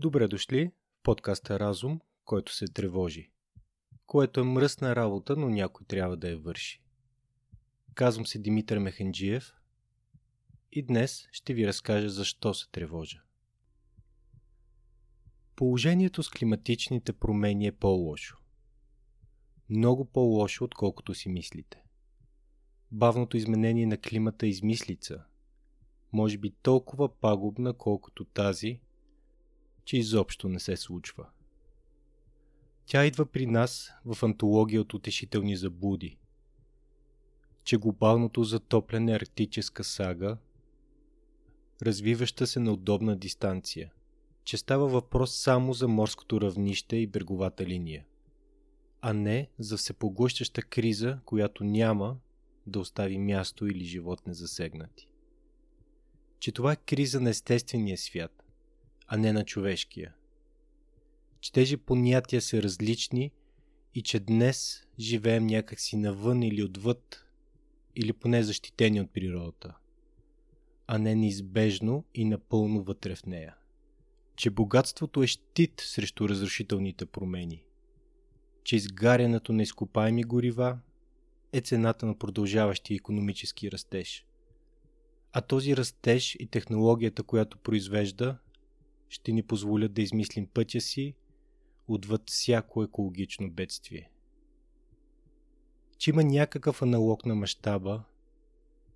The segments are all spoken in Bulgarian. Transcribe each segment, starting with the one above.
Добре дошли в подкаста Разум, който се тревожи. Което е мръсна работа, но някой трябва да я върши. Казвам се Димитър Мехенджиев и днес ще ви разкажа защо се тревожа. Положението с климатичните промени е по-лошо. Много по-лошо, отколкото си мислите. Бавното изменение на климата е измислица. Може би толкова пагубна, колкото тази, че изобщо не се случва. Тя идва при нас в антология от утешителни заблуди, че глобалното затопляне е арктическа сага, развиваща се на удобна дистанция, че става въпрос само за морското равнище и бреговата линия, а не за всепоглъщаща криза, която няма да остави място или живот незасегнати. Че това е криза на естествения свят, а не на човешкия. Че тези понятия са различни и че днес живеем някакси навън или отвъд, или поне защитени от природата, а не неизбежно и напълно вътре в нея. Че богатството е щит срещу разрушителните промени. Че изгарянето на изкопаеми горива е цената на продължаващия економически растеж. А този растеж и технологията, която произвежда, ще ни позволят да измислим пътя си отвъд всяко екологично бедствие. Че има някакъв аналог на мащаба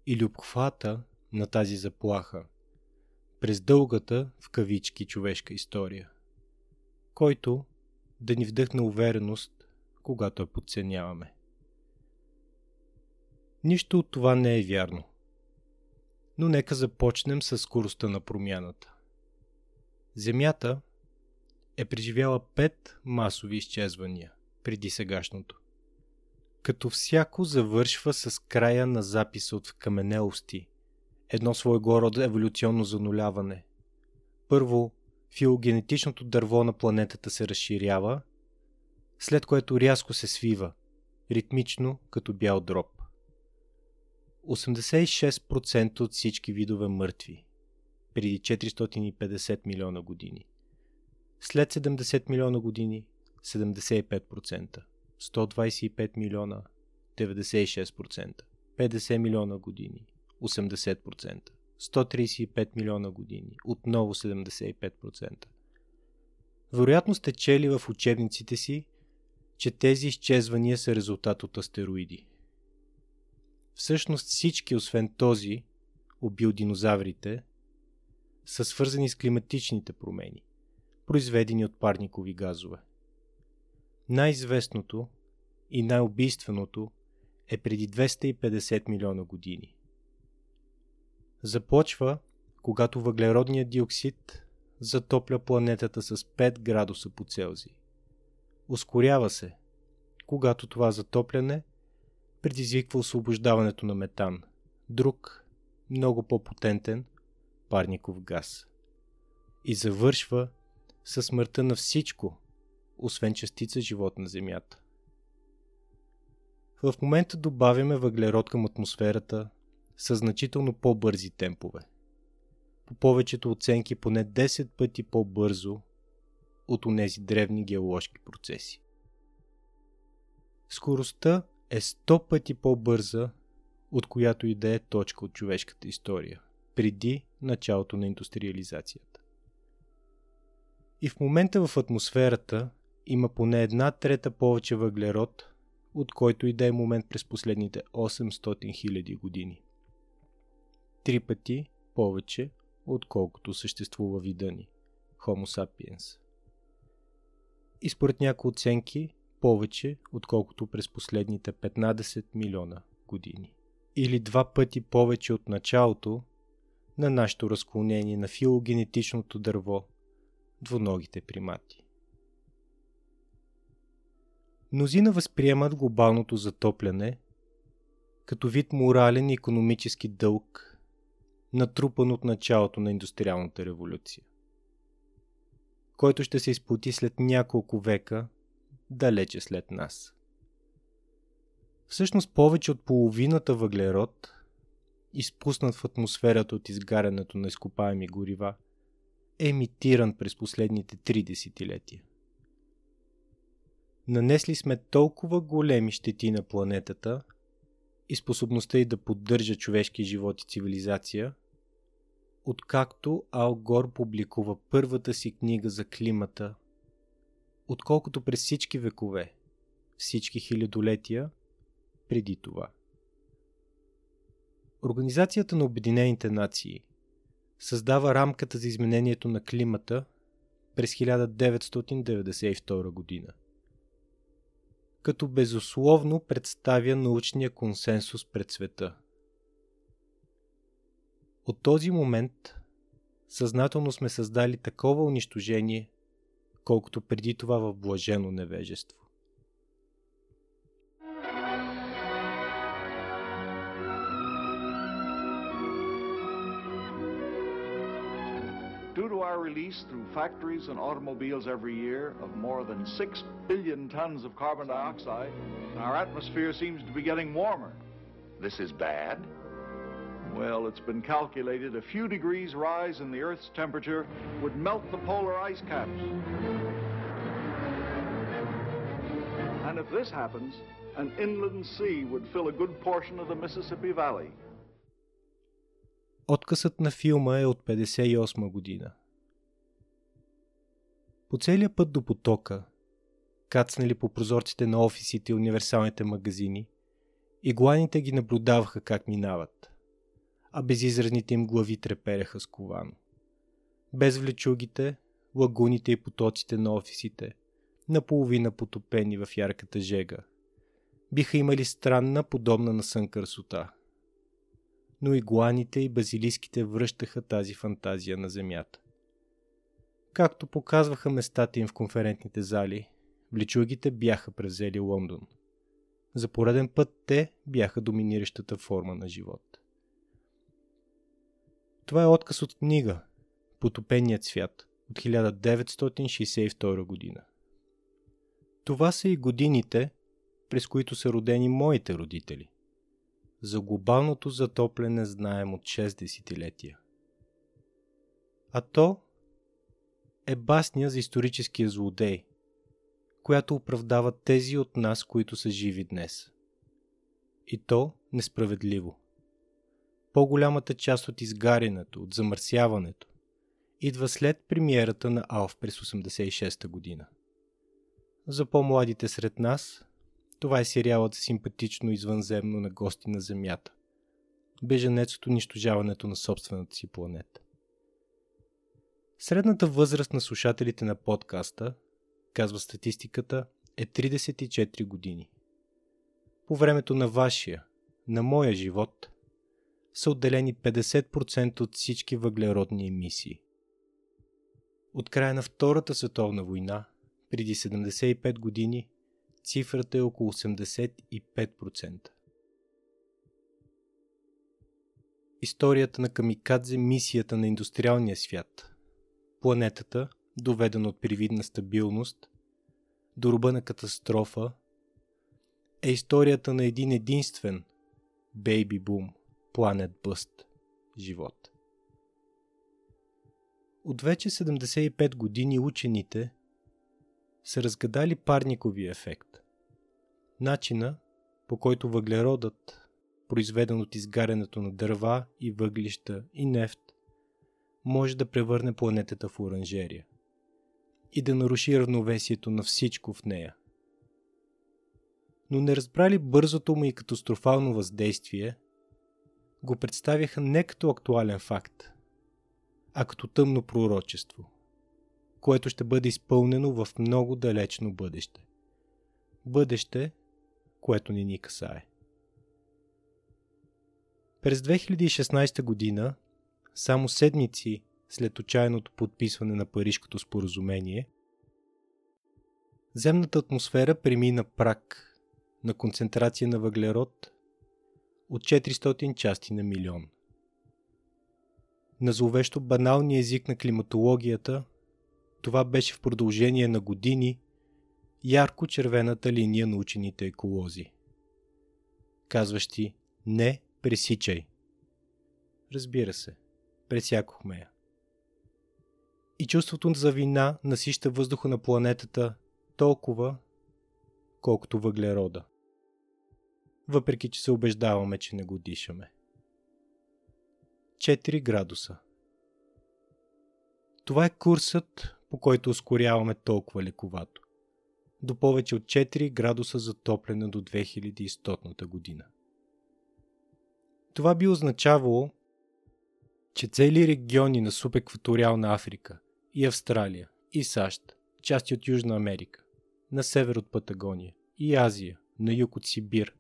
или обхвата на тази заплаха през дългата, в кавички, човешка история, който да ни вдъхне увереност, когато я подценяваме. Нищо от това не е вярно. Но нека започнем с скоростта на промяната. Земята е преживяла пет масови изчезвания преди сегашното. Като всяко завършва с края на записа от каменелости, едно своего рода еволюционно зануляване. Първо, филогенетичното дърво на планетата се разширява, след което рязко се свива, ритмично като бял дроб. 86% от всички видове мъртви преди 450 милиона години. След 70 милиона години 75%, 125 милиона 96%, 50 милиона години 80%, 135 милиона години отново 75%. Вероятно сте чели в учебниците си, че тези изчезвания са резултат от астероиди. Всъщност всички, освен този, убил динозаврите, са свързани с климатичните промени, произведени от парникови газове. Най-известното и най-убийственото е преди 250 милиона години. Започва, когато въглеродният диоксид затопля планетата с 5 градуса по Целзий. Ускорява се, когато това затопляне предизвиква освобождаването на метан, друг, много по-потентен парников газ. И завършва със смъртта на всичко, освен частица живот на Земята. В момента добавяме въглерод към атмосферата с значително по-бързи темпове. По повечето оценки поне 10 пъти по-бързо от онези древни геоложки процеси. Скоростта е 100 пъти по-бърза от която и да е точка от човешката история, преди началото на индустриализацията. И в момента в атмосферата има поне една трета повече въглерод, от който и да е момент през последните 800 000 години. Три пъти повече, отколкото съществува вида ни – Homo sapiens. И според някои оценки, повече, отколкото през последните 15 милиона години. Или два пъти повече от началото на нашето разклонение на филогенетичното дърво – двуногите примати. Мнозина възприемат глобалното затопляне като вид морален и економически дълг, натрупан от началото на индустриалната революция, който ще се изплати след няколко века – далече след нас. Всъщност повече от половината въглерод, изпуснат в атмосферата от изгарянето на изкопаеми горива, емитиран през последните три десетилетия. Нанесли сме толкова големи щети на планетата и способността й да поддържа човешки живот и цивилизация, откакто Ал Гор публикува първата си книга за климата, отколкото през всички векове, всички хилядолетия преди това. Организацията на Обединените нации създава рамката за изменението на климата през 1992 година като безусловно представя научния консенсус пред света. От този момент съзнателно сме създали такова унищожение, колкото преди това в блажено невежество. Due to our release through factories and automobiles every year of more than 6 billion tons of carbon dioxide, our atmosphere seems to be getting warmer. This is bad? Well, it's been calculated a few degrees rise in the Earth's temperature would melt the polar ice caps. And if this happens, an inland sea would fill a good portion of the Mississippi Valley. Откъсът на филма е от 58 година. По целия път до потока, кацнали по прозорците на офисите и универсалните магазини, игуаните ги наблюдаваха как минават, а безизразните им глави трепереха сковано. Без влечугите, лагуните и потоците на офисите, наполовина потопени в ярката жега, биха имали странна, подобна на сън красота – но игуаните и базилиските връщаха тази фантазия на земята. Както показваха местата им в конферентните зали, влечугите бяха превзели Лондон. За пореден път те бяха доминиращата форма на живот. Това е отказ от книга Потопеният свят от 1962 година. Това са и годините, през които са родени моите родители. За глобалното затопляне знаем от 6 десетилетия. А то е басня за историческия злодей, която оправдава тези от нас, които са живи днес. И то несправедливо. По-голямата част от изгарянето, от замърсяването, идва след премиерата на Алф през 86-та година. За по-младите сред нас това е сериалът симпатично извънземно на гости на Земята. Беженец от унищожаването на собствената си планета. Средната възраст на слушателите на подкаста, казва статистиката, е 34 години. По времето на вашия, на моя живот, са отделени 50% от всички въглеродни емисии. От края на Втората световна война, преди 75 години, цифрата е около 85%. Историята на Камикадзе мисията на индустриалния свят. Планетата, доведена от привидна стабилност, до руба на катастрофа, е историята на един единствен бейби бум, планет бъст, живот. От вече 75 години учените са разгадали парниковия ефект начина по който въглеродът, произведен от изгарянето на дърва и въглища и нефт, може да превърне планетата в оранжерия и да наруши равновесието на всичко в нея. Но не разбрали бързото му и катастрофално въздействие, го представяха не като актуален факт, а като тъмно пророчество, което ще бъде изпълнено в много далечно бъдеще. Бъдеще, което не ни касае. През 2016 година, само седмици след отчаяното подписване на Парижкото споразумение, земната атмосфера премина прак на концентрация на въглерод от 400 части на милион. На зловещо баналния език на климатологията, това беше в продължение на години – ярко-червената линия на учените еколози. Казващи не пресичай. Разбира се, пресякохме я. И чувството за вина насища въздуха на планетата толкова, колкото въглерода. Въпреки, че се убеждаваме, че не го дишаме. 4 градуса. Това е курсът, по който ускоряваме толкова лековато. До повече от 4 градуса затопляне до 2100 година. Това би означавало, че цели региони на субекваториална Африка и Австралия и САЩ, части от Южна Америка, на север от Патагония и Азия, на юг от Сибир,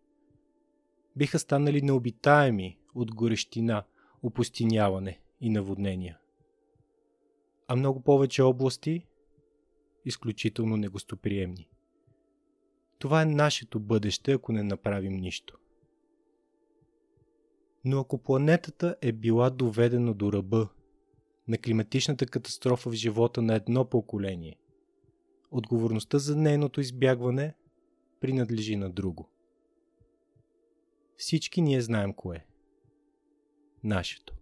биха станали необитаеми от горещина, опустиняване и наводнения. А много повече области изключително негостоприемни. Това е нашето бъдеще, ако не направим нищо. Но ако планетата е била доведена до ръба на климатичната катастрофа в живота на едно поколение, отговорността за нейното избягване принадлежи на друго. Всички ние знаем кое. Нашето.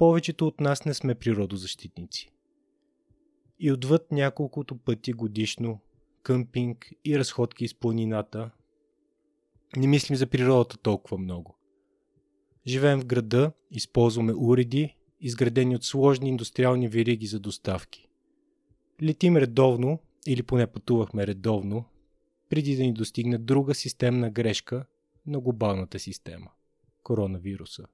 Повечето от нас не сме природозащитници. И отвъд няколкото пъти годишно къмпинг и разходки из планината не мислим за природата толкова много. Живеем в града, използваме уреди, изградени от сложни индустриални вериги за доставки. Летим редовно, или поне пътувахме редовно, преди да ни достигне друга системна грешка на глобалната система – коронавируса.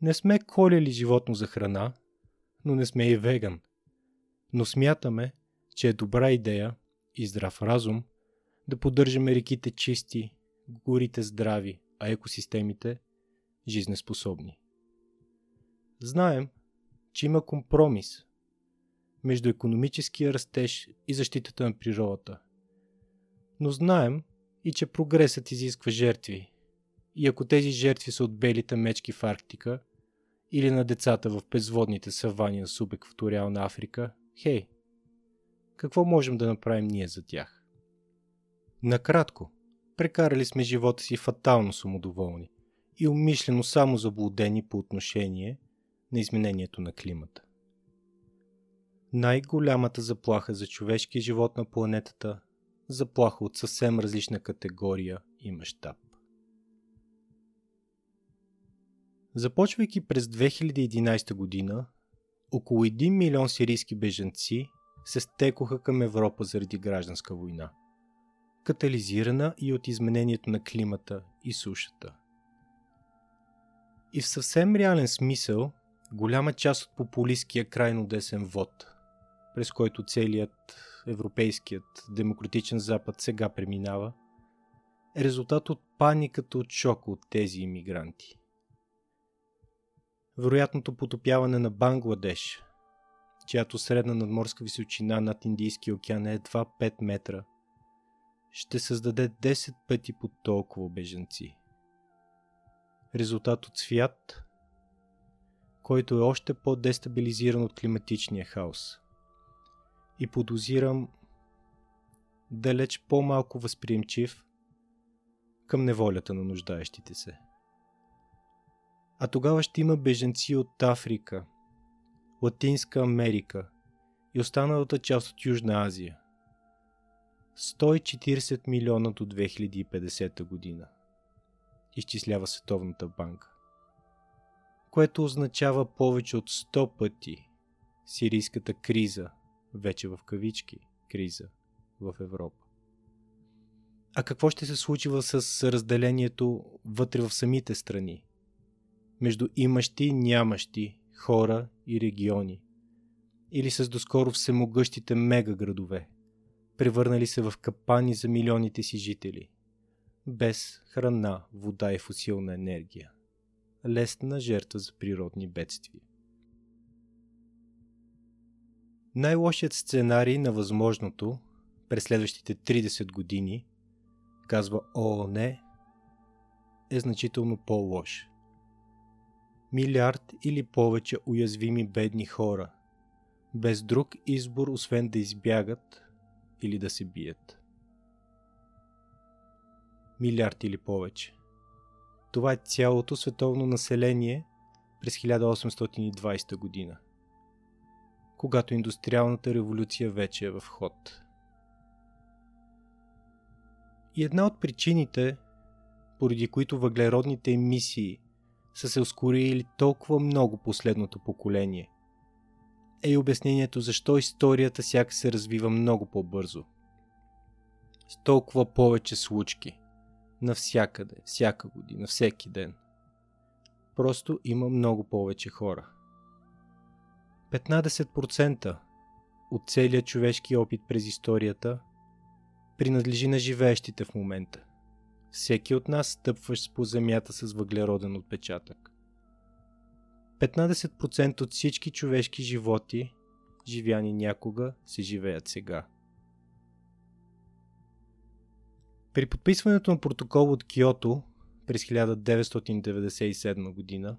Не сме колели животно за храна, но не сме и веган. Но смятаме, че е добра идея и здрав разум – да поддържаме реките чисти, горите здрави, а екосистемите жизнеспособни. Знаем, че има компромис между економическия растеж и защитата на природата. Но знаем и че прогресът изисква жертви. И ако тези жертви са от белите мечки в Арктика или на децата в безводните савани на субекваториална Африка, хей, какво можем да направим ние за тях? Накратко, прекарали сме живота си фатално самодоволни и умишлено само заблудени по отношение на изменението на климата. Най-голямата заплаха за човешкия живот на планетата заплаха от съвсем различна категория и мащаб. Започвайки през 2011 година, около 1 милион сирийски бежанци се стекоха към Европа заради гражданска война – катализирана и от изменението на климата и сушата. И в съвсем реален смисъл, голяма част от популистския крайно десен вод, през който целият европейският демократичен запад сега преминава, е резултат от паниката от шока от тези иммигранти. Вероятното потопяване на Бангладеш, чиято средна надморска височина над Индийския океан е едва 5 метра – ще създаде 10 пъти по толкова беженци. Резултат от свят, който е още по-дестабилизиран от климатичния хаос. И подозирам далеч по-малко възприемчив към неволята на нуждаещите се. А тогава ще има беженци от Африка, Латинска Америка и останалата част от Южна Азия – 140 милиона до 2050 година, изчислява Световната банка, което означава повече от 100 пъти сирийската криза, вече в кавички криза в Европа. А какво ще се случи с разделението вътре в самите страни? Между имащи и нямащи хора и региони? Или с доскоро всемогъщите мегаградове? превърнали се в капани за милионите си жители. Без храна, вода и фусилна енергия. Лесна жертва за природни бедствия. Най-лошият сценарий на възможното през следващите 30 години, казва ООН, е значително по-лош. Милиард или повече уязвими бедни хора, без друг избор, освен да избягат или да се бият. Милиард или повече. Това е цялото световно население през 1820 година, когато индустриалната революция вече е в ход. И една от причините, поради които въглеродните емисии са се ускорили толкова много последното поколение, е и обяснението защо историята сяка се развива много по-бързо. С толкова повече случки. Навсякъде, всяка година, всеки ден. Просто има много повече хора. 15% от целия човешки опит през историята принадлежи на живеещите в момента. Всеки от нас стъпващ по земята с въглероден отпечатък. 15% от всички човешки животи, живяни някога, се живеят сега. При подписването на протокол от Киото през 1997 година,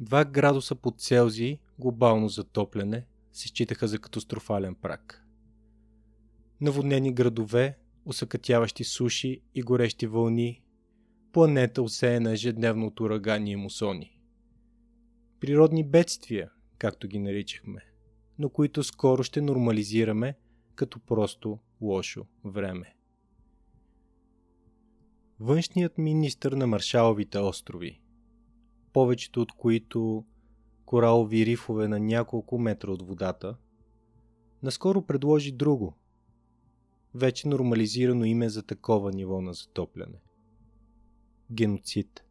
2 градуса под Целзий глобално затопляне се считаха за катастрофален прак. Наводнени градове, усъкътяващи суши и горещи вълни, планета усеяна ежедневно от урагани и мусони – природни бедствия, както ги наричахме, но които скоро ще нормализираме като просто лошо време. Външният министр на Маршаловите острови, повечето от които коралови рифове на няколко метра от водата, наскоро предложи друго, вече нормализирано име за такова ниво на затопляне. Геноцид –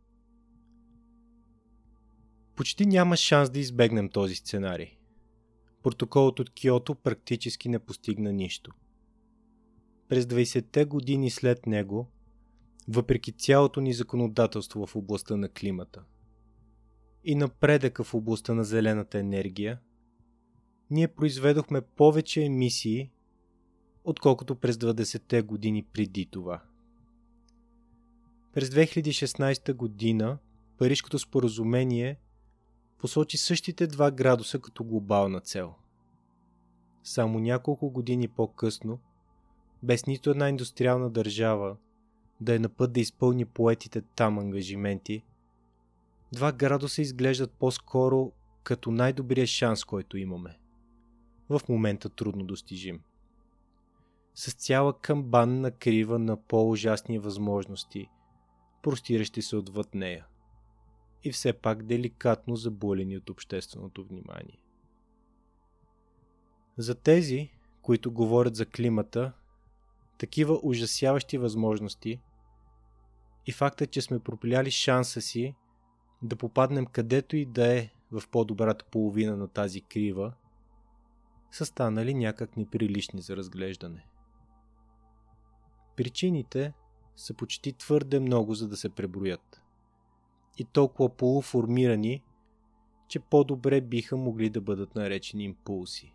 почти няма шанс да избегнем този сценарий. Протоколът от Киото практически не постигна нищо. През 20-те години след него, въпреки цялото ни законодателство в областта на климата и напредъка в областта на зелената енергия, ние произведохме повече емисии, отколкото през 20-те години преди това. През 2016 година Парижкото споразумение посочи същите 2 градуса като глобална цел. Само няколко години по-късно, без нито една индустриална държава да е на път да изпълни поетите там ангажименти, 2 градуса изглеждат по-скоро като най-добрия шанс, който имаме. В момента трудно достижим. С цяла камбанна крива на по-ужасни възможности, простиращи се отвъд нея – и все пак деликатно заболени от общественото внимание. За тези, които говорят за климата, такива ужасяващи възможности и факта, че сме пропиляли шанса си да попаднем където и да е в по-добрата половина на тази крива, са станали някак неприлични за разглеждане. Причините са почти твърде много, за да се преброят и толкова полуформирани, че по-добре биха могли да бъдат наречени импулси.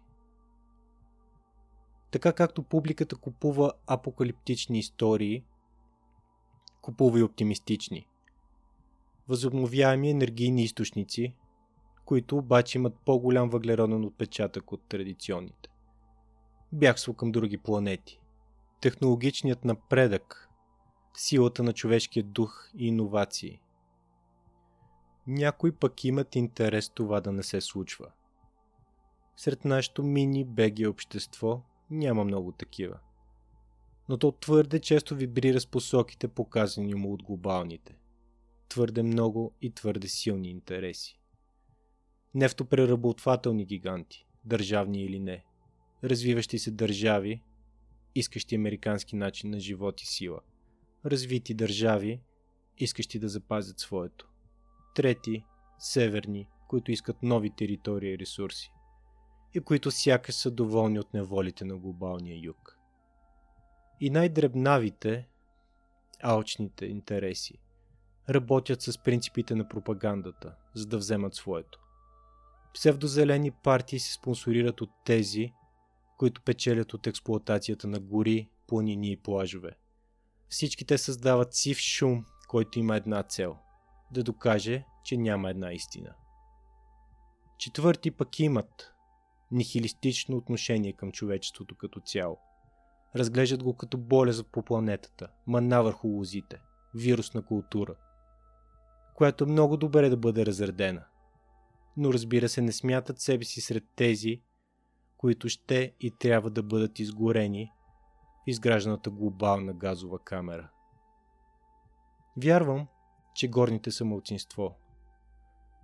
Така както публиката купува апокалиптични истории, купува и оптимистични. Възобновяеми енергийни източници, които обаче имат по-голям въглероден отпечатък от традиционните. Бягство към други планети. Технологичният напредък, силата на човешкия дух и иновации – някои пък имат интерес това да не се случва. Сред нашето мини беги общество няма много такива. Но то твърде често вибрира с посоките, показани му от глобалните. Твърде много и твърде силни интереси. Нефтопреработвателни гиганти, държавни или не. Развиващи се държави, искащи американски начин на живот и сила. Развити държави, искащи да запазят своето трети, северни, които искат нови територии и ресурси и които сякаш са доволни от неволите на глобалния юг. И най-дребнавите, алчните интереси, работят с принципите на пропагандата, за да вземат своето. Псевдозелени партии се спонсорират от тези, които печелят от експлоатацията на гори, планини и плажове. Всички те създават сив шум, който има една цел – да докаже, че няма една истина. Четвърти пък имат нихилистично отношение към човечеството като цяло. Разглеждат го като болест по планетата, мана върху лозите, вирусна култура. която много добре да бъде разредена. Но разбира се, не смятат себе си сред тези, които ще и трябва да бъдат изгорени в изгражданата глобална газова камера. Вярвам, че горните са мълцинство.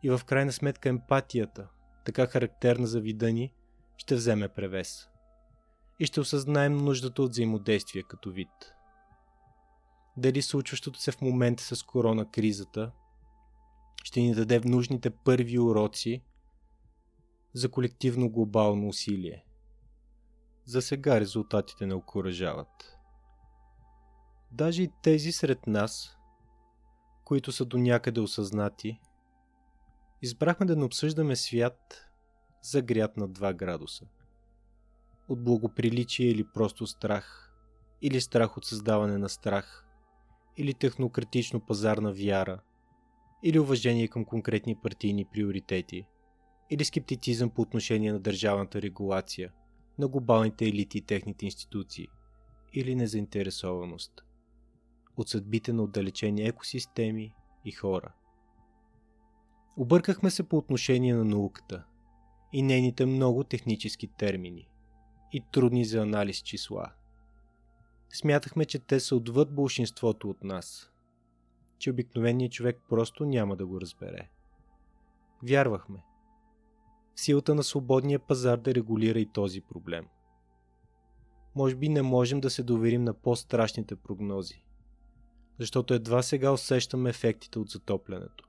И в крайна сметка емпатията, така характерна за вида ни, ще вземе превес. И ще осъзнаем нуждата от взаимодействие като вид. Дали случващото се в момента с корона кризата ще ни даде нужните първи уроци за колективно глобално усилие. За сега резултатите не окоръжават. Даже и тези сред нас, които са до някъде осъзнати, избрахме да не обсъждаме свят загрят на 2 градуса. От благоприличие или просто страх, или страх от създаване на страх, или технократично пазарна вяра, или уважение към конкретни партийни приоритети, или скептицизъм по отношение на държавната регулация, на глобалните елити и техните институции, или незаинтересованост от съдбите на отдалечени екосистеми и хора. Объркахме се по отношение на науката и нейните много технически термини и трудни за анализ числа. Смятахме, че те са отвъд большинството от нас, че обикновеният човек просто няма да го разбере. Вярвахме. Силата на свободния пазар да регулира и този проблем. Може би не можем да се доверим на по-страшните прогнози, защото едва сега усещаме ефектите от затоплянето.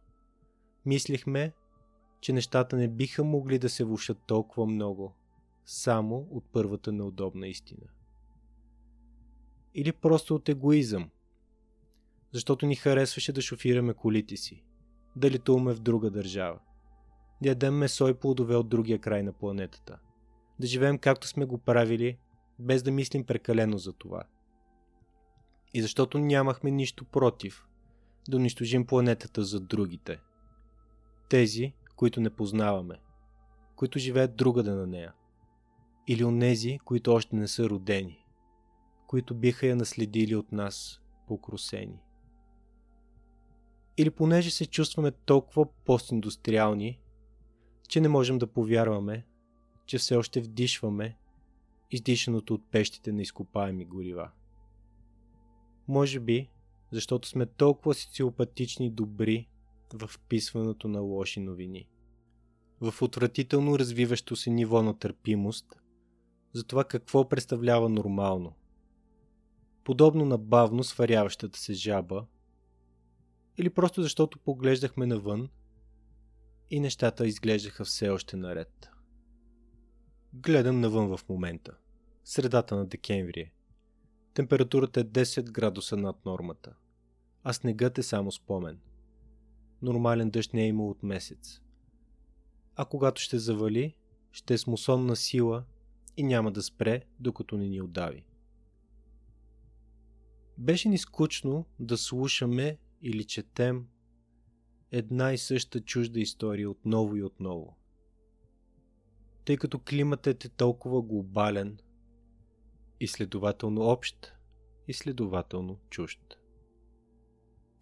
Мислихме, че нещата не биха могли да се влушат толкова много, само от първата неудобна истина. Или просто от егоизъм, защото ни харесваше да шофираме колите си, да летуваме в друга държава, да ядем месо и плодове от другия край на планетата, да живеем както сме го правили, без да мислим прекалено за това. И защото нямахме нищо против да унищожим планетата за другите – тези, които не познаваме, които живеят другаде на нея, или онези, които още не са родени, които биха я наследили от нас покрусени. Или понеже се чувстваме толкова постиндустриални, че не можем да повярваме, че все още вдишваме издишаното от пещите на изкопаеми горива. Може би, защото сме толкова социопатични добри в вписването на лоши новини. В отвратително развиващо се ниво на търпимост за това какво представлява нормално. Подобно на бавно сваряващата се жаба или просто защото поглеждахме навън и нещата изглеждаха все още наред. Гледам навън в момента. Средата на декември е. Температурата е 10 градуса над нормата, а снегът е само спомен – нормален дъжд не е имал от месец. А когато ще завали, ще е с мусонна сила и няма да спре, докато не ни отдави. Беше ни скучно да слушаме или четем една и съща чужда история отново и отново. Тъй като климатът е толкова глобален и следователно общ и следователно чужд.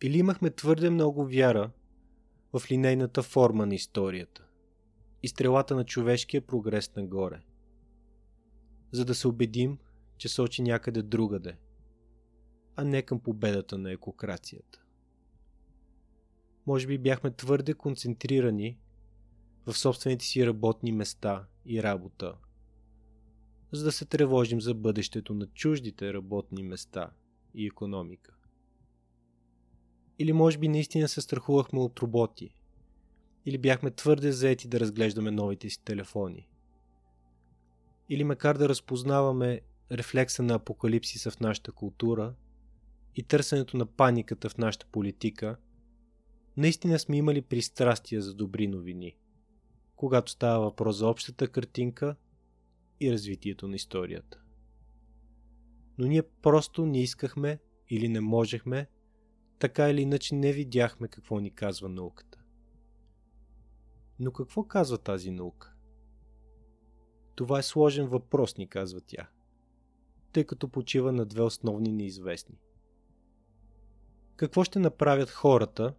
Или имахме твърде много вяра, в линейната форма на историята и стрелата на човешкия прогрес нагоре, за да се убедим, че сочи някъде другаде, а не към победата на екокрацията. Може би бяхме твърде концентрирани в собствените си работни места и работа, за да се тревожим за бъдещето на чуждите работни места и економика. Или може би наистина се страхувахме от роботи. Или бяхме твърде заети да разглеждаме новите си телефони. Или макар да разпознаваме рефлекса на апокалипсиса в нашата култура и търсенето на паниката в нашата политика, наистина сме имали пристрастия за добри новини, когато става въпрос за общата картинка и развитието на историята. Но ние просто не искахме или не можехме така или иначе не видяхме какво ни казва науката. Но какво казва тази наука? Това е сложен въпрос, ни казва тя, тъй като почива на две основни неизвестни. Какво ще направят хората,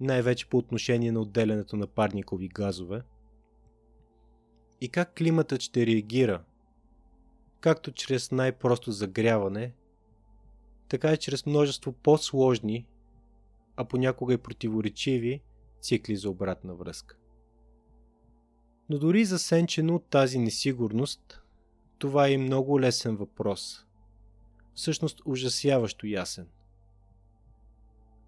най-вече по отношение на отделянето на парникови газове, и как климатът ще реагира, както чрез най-просто загряване, така и чрез множество по-сложни, а понякога и противоречиви цикли за обратна връзка. Но дори засенчено от тази несигурност, това е много лесен въпрос. Всъщност ужасяващо ясен.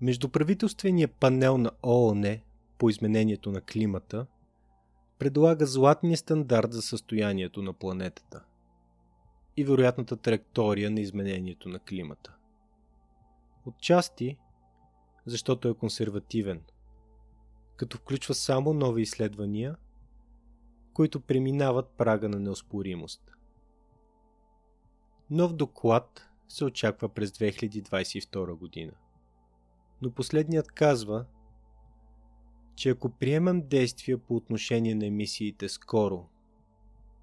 Междуправителственият панел на ООН по изменението на климата предлага златния стандарт за състоянието на планетата и вероятната траектория на изменението на климата. Отчасти, защото е консервативен, като включва само нови изследвания, които преминават прага на неоспоримост. Нов доклад се очаква през 2022 година. Но последният казва, че ако приемам действия по отношение на емисиите скоро,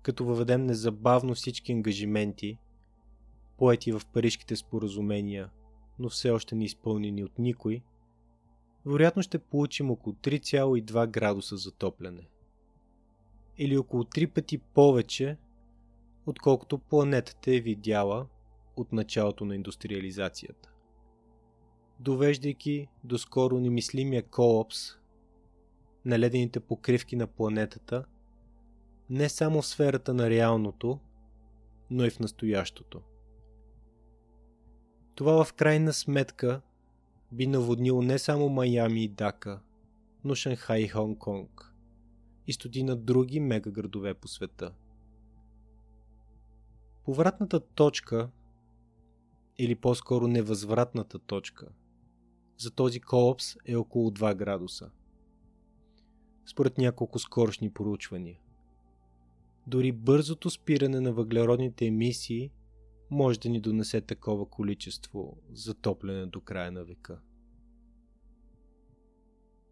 като въведем незабавно всички ангажименти, поети в парижките споразумения, но все още не изпълнени от никой, вероятно ще получим около 3,2 градуса затопляне. Или около 3 пъти повече, отколкото планетата е видяла от началото на индустриализацията. Довеждайки до скоро немислимия колапс на ледените покривки на планетата, не само в сферата на реалното, но и в настоящото. Това в крайна сметка би наводнило не само Майами и Дака, но Шанхай и Хонг-Конг и стотина други мегаградове по света. Повратната точка, или по-скоро невъзвратната точка, за този колапс е около 2 градуса. Според няколко скорошни проучвания. Дори бързото спиране на въглеродните емисии може да ни донесе такова количество затопляне до края на века.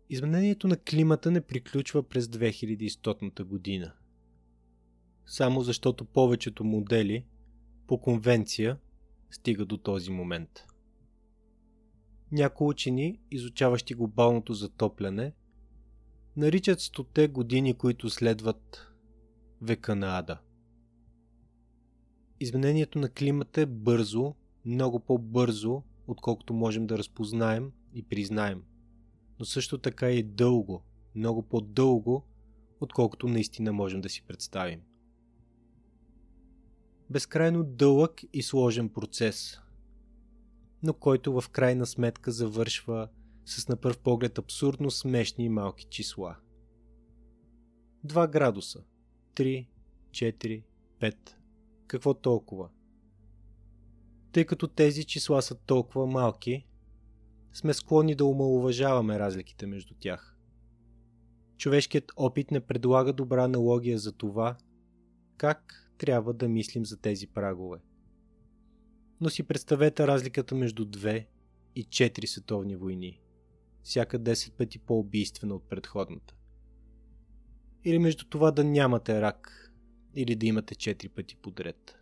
Изменението на климата не приключва през 2100 година. Само защото повечето модели по конвенция стига до този момент. Някои учени, изучаващи глобалното затопляне, наричат стоте години, които следват века на Ада. Изменението на климата е бързо, много по-бързо, отколкото можем да разпознаем и признаем. Но също така и дълго, много по-дълго, отколкото наистина можем да си представим. Безкрайно дълъг и сложен процес, но който в крайна сметка завършва с на пръв поглед абсурдно смешни и малки числа. 2 градуса, 3, 4, 5. Какво толкова? Тъй като тези числа са толкова малки, сме склонни да омалуважаваме разликите между тях. Човешкият опит не предлага добра аналогия за това, как трябва да мислим за тези прагове. Но си представете разликата между две и четири световни войни, всяка 10 пъти по-убийствена от предходната. Или между това да нямате рак, или да имате 4 пъти подред.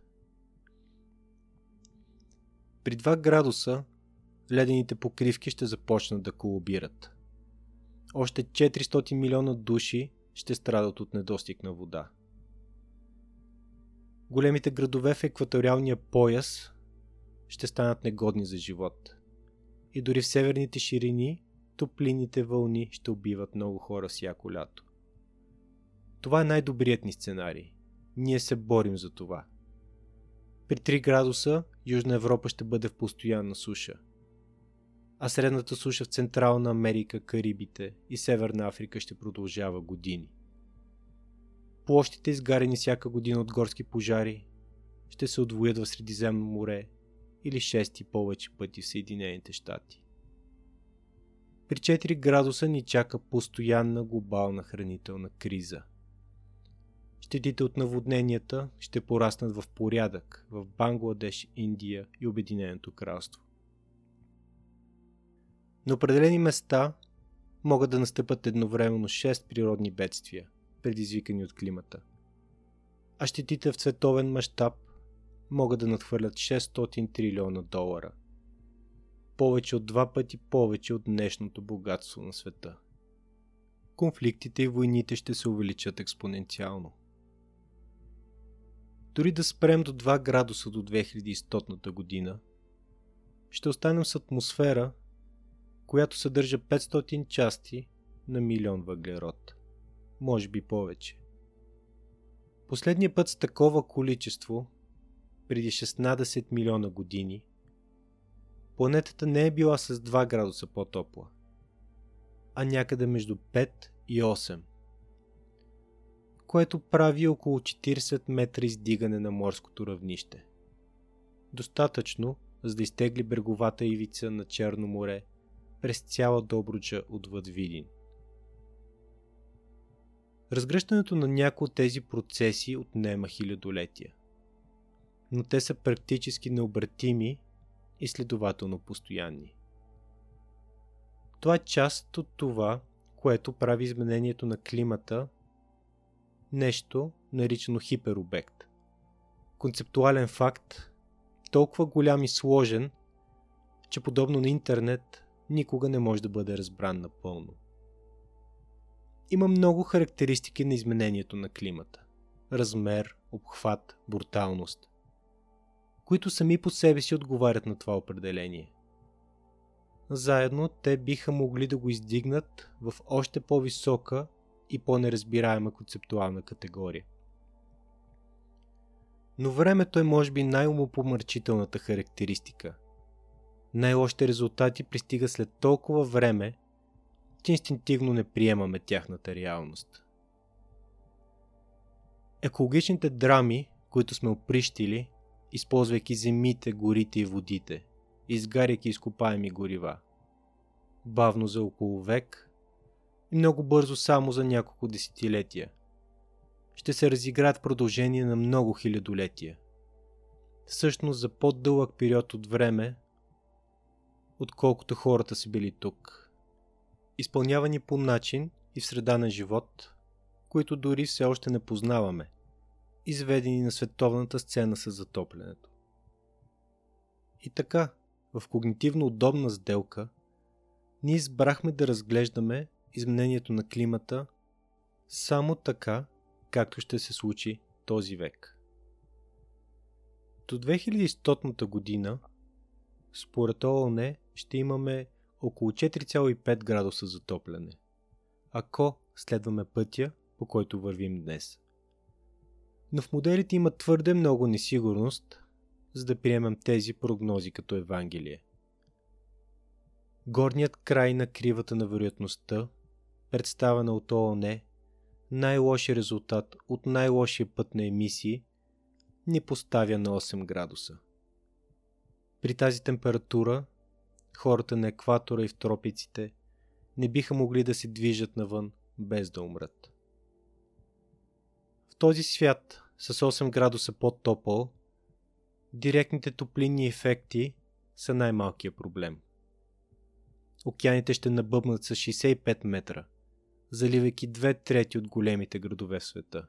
При 2 градуса ледените покривки ще започнат да колобират. Още 400 милиона души ще страдат от недостиг на вода. Големите градове в екваториалния пояс ще станат негодни за живот. И дори в северните ширини топлините вълни ще убиват много хора всяко лято. Това е най-добрият ни сценарий. Ние се борим за това. При 3 градуса Южна Европа ще бъде в постоянна суша. А средната суша в Централна Америка, Карибите и Северна Африка ще продължава години. Площите, изгарени всяка година от горски пожари, ще се отвоят в Средиземно море или шести повече пъти в Съединените щати. При 4 градуса ни чака постоянна глобална хранителна криза. Щетите от наводненията ще пораснат в порядък в Бангладеш, Индия и Обединеното кралство. На определени места могат да настъпат едновременно 6 природни бедствия, предизвикани от климата. А щетите в световен мащаб могат да надхвърлят 600 трилиона долара. повече от два пъти повече от днешното богатство на света. Конфликтите и войните ще се увеличат експоненциално. Дори да спрем до 2 градуса до 2100 година, ще останем с атмосфера, която съдържа 500 части на милион въглерод. Може би повече. Последния път с такова количество, преди 16 милиона години, планетата не е била с 2 градуса по-топла, а някъде между 5 и 8, което прави около 40 метра издигане на морското равнище. Достатъчно, за да изтегли бреговата ивица на Черно море през цяла Добруджа отвъд Видин. Разгръщането на някои от тези процеси отнема хилядолетия. Но те са практически необратими и следователно постоянни. Това е част от това, което прави изменението на климата нещо, наричано хиперобект. Концептуален факт, толкова голям и сложен, че подобно на интернет никога не може да бъде разбран напълно. Има много характеристики на изменението на климата. Размер, обхват, бруталност, които сами по себе си отговарят на това определение. Заедно те биха могли да го издигнат в още по-висока и по-неразбираема концептуална категория. Но времето е може би най-умопомърчителната характеристика. Най-лошите резултати пристига след толкова време, че инстинктивно не приемаме тяхната реалност. Екологичните драми, които сме оприщили, използвайки земите, горите и водите, изгаряйки изкопаеми горива. Бавно за около век и много бързо само за няколко десетилетия. Ще се разиграят продължение на много хилядолетия. Всъщност за по-дълъг период от време, отколкото хората са били тук изпълнявани по начин и в среда на живот, които дори все още не познаваме, изведени на световната сцена с затоплянето. И така, в когнитивно удобна сделка, ние избрахме да разглеждаме изменението на климата само така, както ще се случи този век. До 2100 година, според ООН, ще имаме около 4,5 градуса затопляне, ако следваме пътя, по който вървим днес. Но в моделите има твърде много несигурност, за да приемем тези прогнози като Евангелие. Горният край на кривата на вероятността, представена от ООН, най-лошия резултат от най-лошия път на емисии, ни поставя на 8 градуса. При тази температура хората на екватора и в тропиците не биха могли да се движат навън без да умрат. Този свят с 8 градуса под-топъл, директните топлинни ефекти са най-малкият проблем. Океаните ще набъбнат с 65 метра, заливайки две трети от големите градове в света.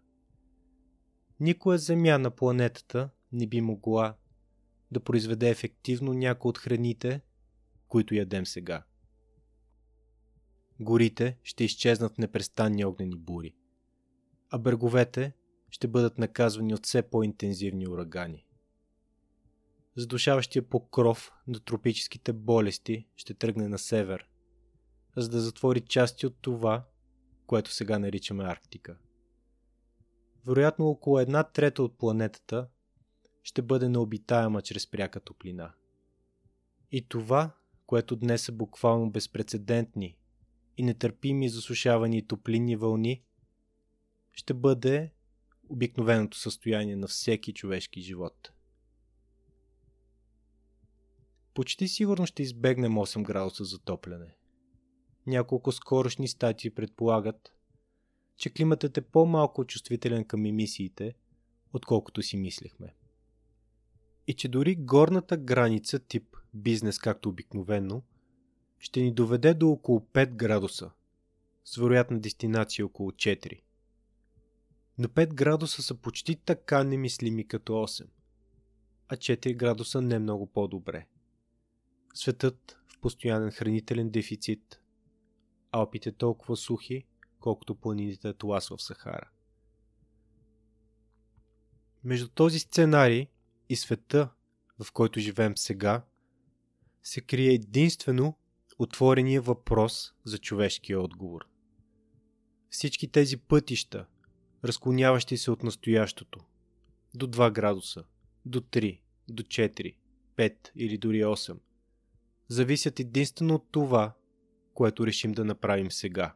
Никоя земя на планетата не би могла да произведе ефективно някои от храните, които ядем сега. Горите ще изчезнат в непрестанни огнени бури, а бреговете ще бъдат наказвани от все по-интензивни урагани. Задушаващия покров на тропическите болести ще тръгне на север, за да затвори части от това, което сега наричаме Арктика. Вероятно около една трета от планетата ще бъде необитаема чрез пряка топлина. И това което днес са буквално безпредседентни и нетърпими засушавани топлинни вълни, ще бъде обикновеното състояние на всеки човешки живот. Почти сигурно ще избегнем 8 градуса затопляне. Няколко скорошни статии предполагат, че климатът е по-малко чувствителен към емисиите, отколкото си мислехме. И че дори горната граница тип бизнес както обикновено, ще ни доведе до около 5 градуса, с вероятна дестинация около 4. Но 5 градуса са почти така немислими като 8, а 4 градуса не много по-добре. Светът, постоянен хранителен дефицит. Алпите толкова сухи, колкото планините Атлас в Сахара. Между този сценарий и света, в който живеем сега, се крие единствено отворения въпрос за човешкия отговор. Всички тези пътища, разклоняващи се от настоящото, до 2 градуса, до 3, до 4, 5 или дори 8, зависят единствено от това, което решим да направим сега.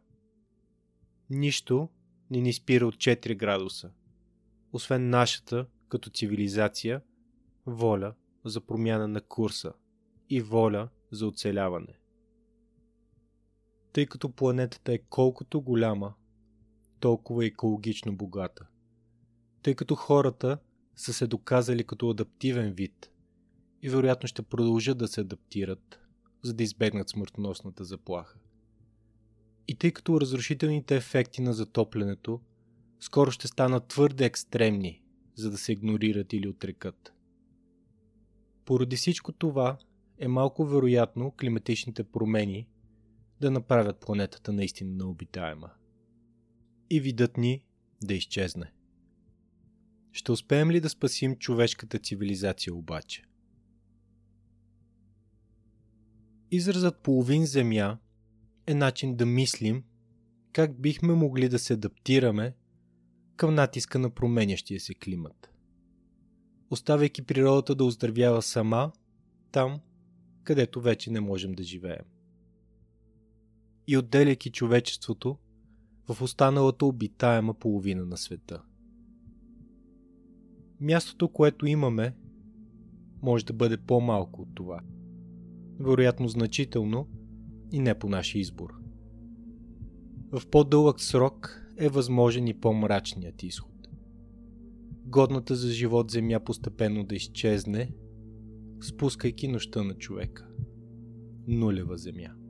Нищо не ни спира от 4 градуса, освен нашата, като цивилизация, воля за промяна на курса и воля за оцеляване. Тъй като планетата е колкото голяма, толкова екологично богата. Тъй като хората са се доказали като адаптивен вид и вероятно ще продължат да се адаптират, за да избегнат смъртоносната заплаха. И тъй като разрушителните ефекти на затоплянето скоро ще станат твърде екстремни, за да се игнорират или отрекат. Поради всичко това е малко вероятно климатичните промени да направят планетата наистина необитаема. И видът ни да изчезне. Ще успеем ли да спасим човешката цивилизация обаче? Изразът половин земя е начин да мислим как бихме могли да се адаптираме към натиска на променящия се климат. Оставяйки природата да оздравява сама там, където вече не можем да живеем. И отделяйки човечеството в останалата обитаема половина на света. Мястото, което имаме, може да бъде по-малко от това. Вероятно значително и не по наш избор. В по-дълъг срок е възможен и по-мрачният изход. Годната за живот земя постепенно да изчезне, спускайки нощта на човека. Нулева земя.